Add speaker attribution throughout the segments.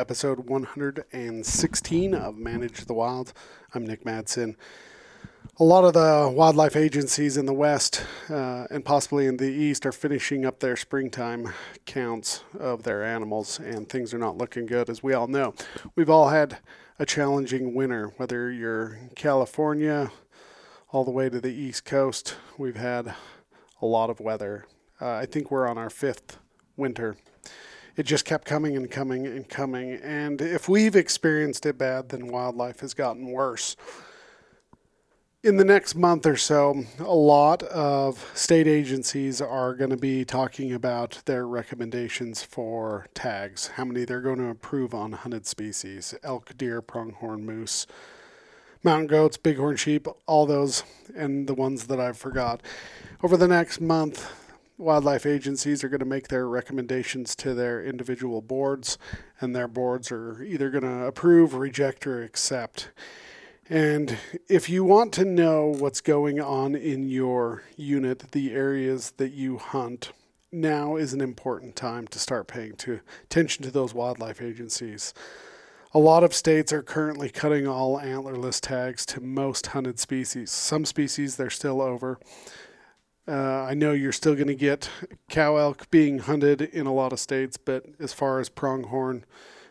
Speaker 1: episode 116 of Manage the Wild. I'm Nick Madsen. A lot of the wildlife agencies in the West uh, and possibly in the East are finishing up their springtime counts of their animals, and things are not looking good, as we all know. We've all had a challenging winter, whether you're in California, all the way to the East Coast. We've had a lot of weather. Uh, I think we're on our fifth winter it just kept coming and coming and coming. And if we've experienced it bad, then wildlife has gotten worse. In the next month or so, a lot of state agencies are going to be talking about their recommendations for tags, how many they're going to approve on hunted species elk, deer, pronghorn, moose, mountain goats, bighorn sheep, all those, and the ones that I've forgot. Over the next month, wildlife agencies are going to make their recommendations to their individual boards, and their boards are either going to approve, reject, or accept. And if you want to know what's going on in your unit, the areas that you hunt, now is an important time to start paying to attention to those wildlife agencies. A lot of states are currently cutting all antlerless tags to most hunted species. Some species they're still over. Uh, I know you're still going to get cow elk being hunted in a lot of states, but as far as pronghorn,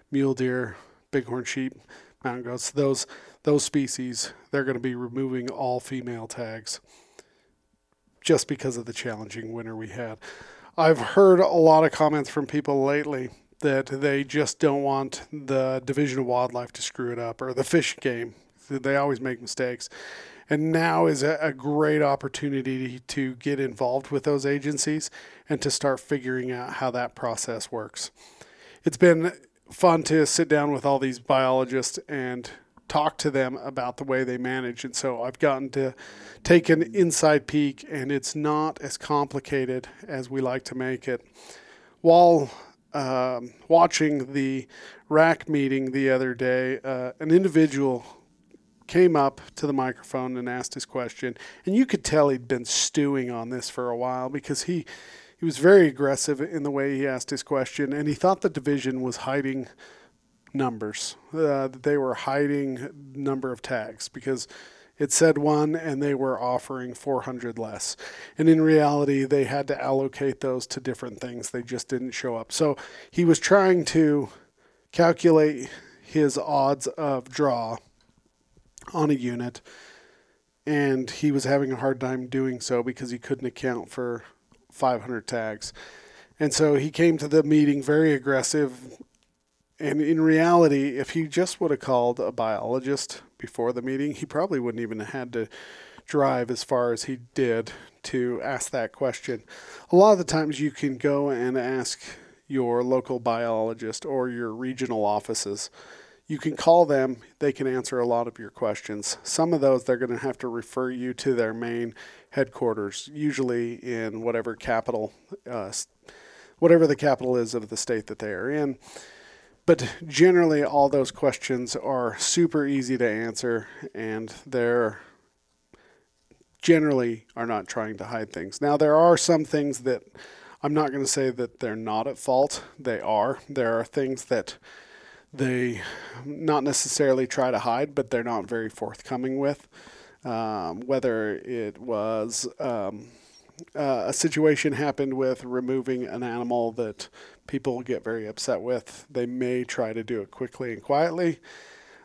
Speaker 1: mule deer, bighorn sheep, mountain goats, those those species, they're going to be removing all female tags just because of the challenging winter we had. I've heard a lot of comments from people lately that they just don't want the Division of Wildlife to screw it up or the fish game. They always make mistakes. And now is a, a great opportunity to get involved with those agencies and to start figuring out how that process works. It's been fun to sit down with all these biologists and talk to them about the way they manage. And so I've gotten to take an inside peek, and it's not as complicated as we like to make it. While um, watching the RAC meeting the other day, uh, an individual came up to the microphone and asked his question. And you could tell he'd been stewing on this for a while because he he was very aggressive in the way he asked his question, and he thought the division was hiding numbers. Uh, they were hiding number of tags because it said one and they were offering 400 less. And in reality, they had to allocate those to different things. They just didn't show up. So he was trying to calculate his odds of draw on a unit, and he was having a hard time doing so because he couldn't account for 500 tags. And so he came to the meeting very aggressive. And in reality, if he just would have called a biologist before the meeting, he probably wouldn't even have had to drive as far as he did to ask that question. A lot of the times you can go and ask your local biologist or your regional offices you can call them. They can answer a lot of your questions. Some of those, they're going to have to refer you to their main headquarters, usually in whatever capital, uh, whatever the capital is of the state that they are in. But generally, all those questions are super easy to answer, and they're generally are not trying to hide things. Now, there are some things that I'm not going to say that they're not at fault. They are. There are things that they not necessarily try to hide, but they're not very forthcoming with. Um, whether it was um, uh, a situation happened with removing an animal that people get very upset with, they may try to do it quickly and quietly.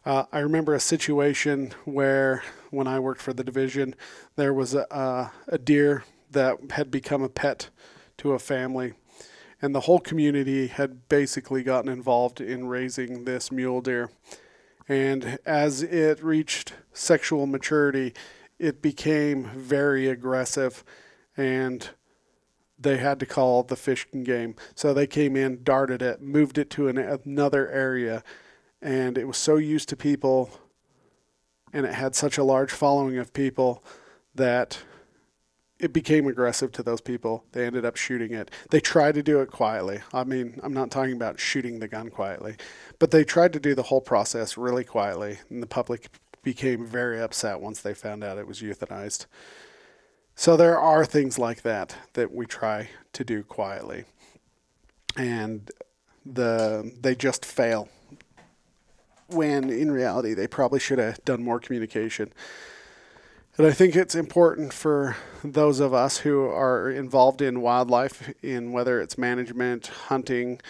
Speaker 1: Uh, I remember a situation where, when I worked for the division, there was a, a deer that had become a pet to a family and the whole community had basically gotten involved in raising this mule deer. And as it reached sexual maturity, it became very aggressive and they had to call the fish and game. So they came in, darted it, moved it to an, another area, and it was so used to people and it had such a large following of people that it became aggressive to those people. They ended up shooting it. They tried to do it quietly. I mean, I'm not talking about shooting the gun quietly, but they tried to do the whole process really quietly, and the public became very upset once they found out it was euthanized. So there are things like that that we try to do quietly, and the they just fail when in reality they probably should have done more communication. And I think it's important for those of us who are involved in wildlife, in whether it's management, hunting,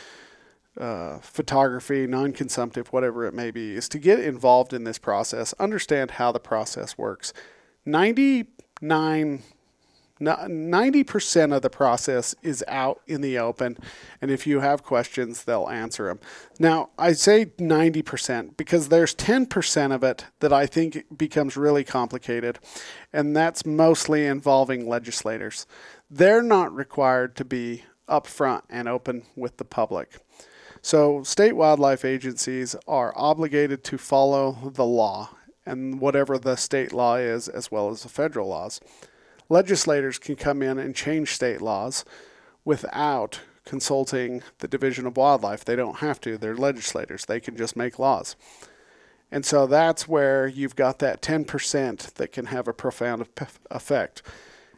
Speaker 1: uh, photography, non consumptive, whatever it may be, is to get involved in this process, understand how the process works. 99 90% of the process is out in the open, and if you have questions, they'll answer them. Now, I say 90% because there's 10% of it that I think becomes really complicated, and that's mostly involving legislators. They're not required to be upfront and open with the public. So, state wildlife agencies are obligated to follow the law and whatever the state law is, as well as the federal laws legislators can come in and change state laws without consulting the Division of Wildlife. They don't have to, they're legislators, they can just make laws. And so that's where you've got that 10% that can have a profound effect.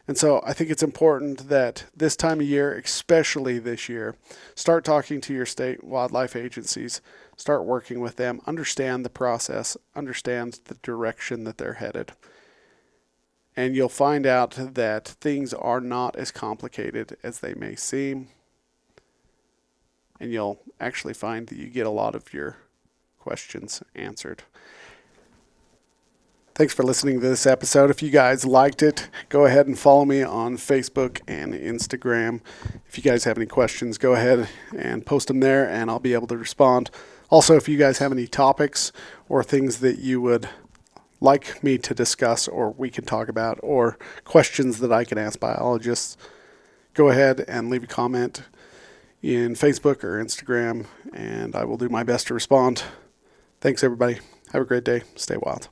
Speaker 1: And so I think it's important that this time of year, especially this year, start talking to your state wildlife agencies, start working with them, understand the process, understand the direction that they're headed and you'll find out that things are not as complicated as they may seem. And you'll actually find that you get a lot of your questions answered. Thanks for listening to this episode. If you guys liked it, go ahead and follow me on Facebook and Instagram. If you guys have any questions, go ahead and post them there, and I'll be able to respond. Also, if you guys have any topics or things that you would like me to discuss or we can talk about or questions that I can ask biologists, go ahead and leave a comment in Facebook or Instagram, and I will do my best to respond. Thanks, everybody. Have a great day. Stay wild.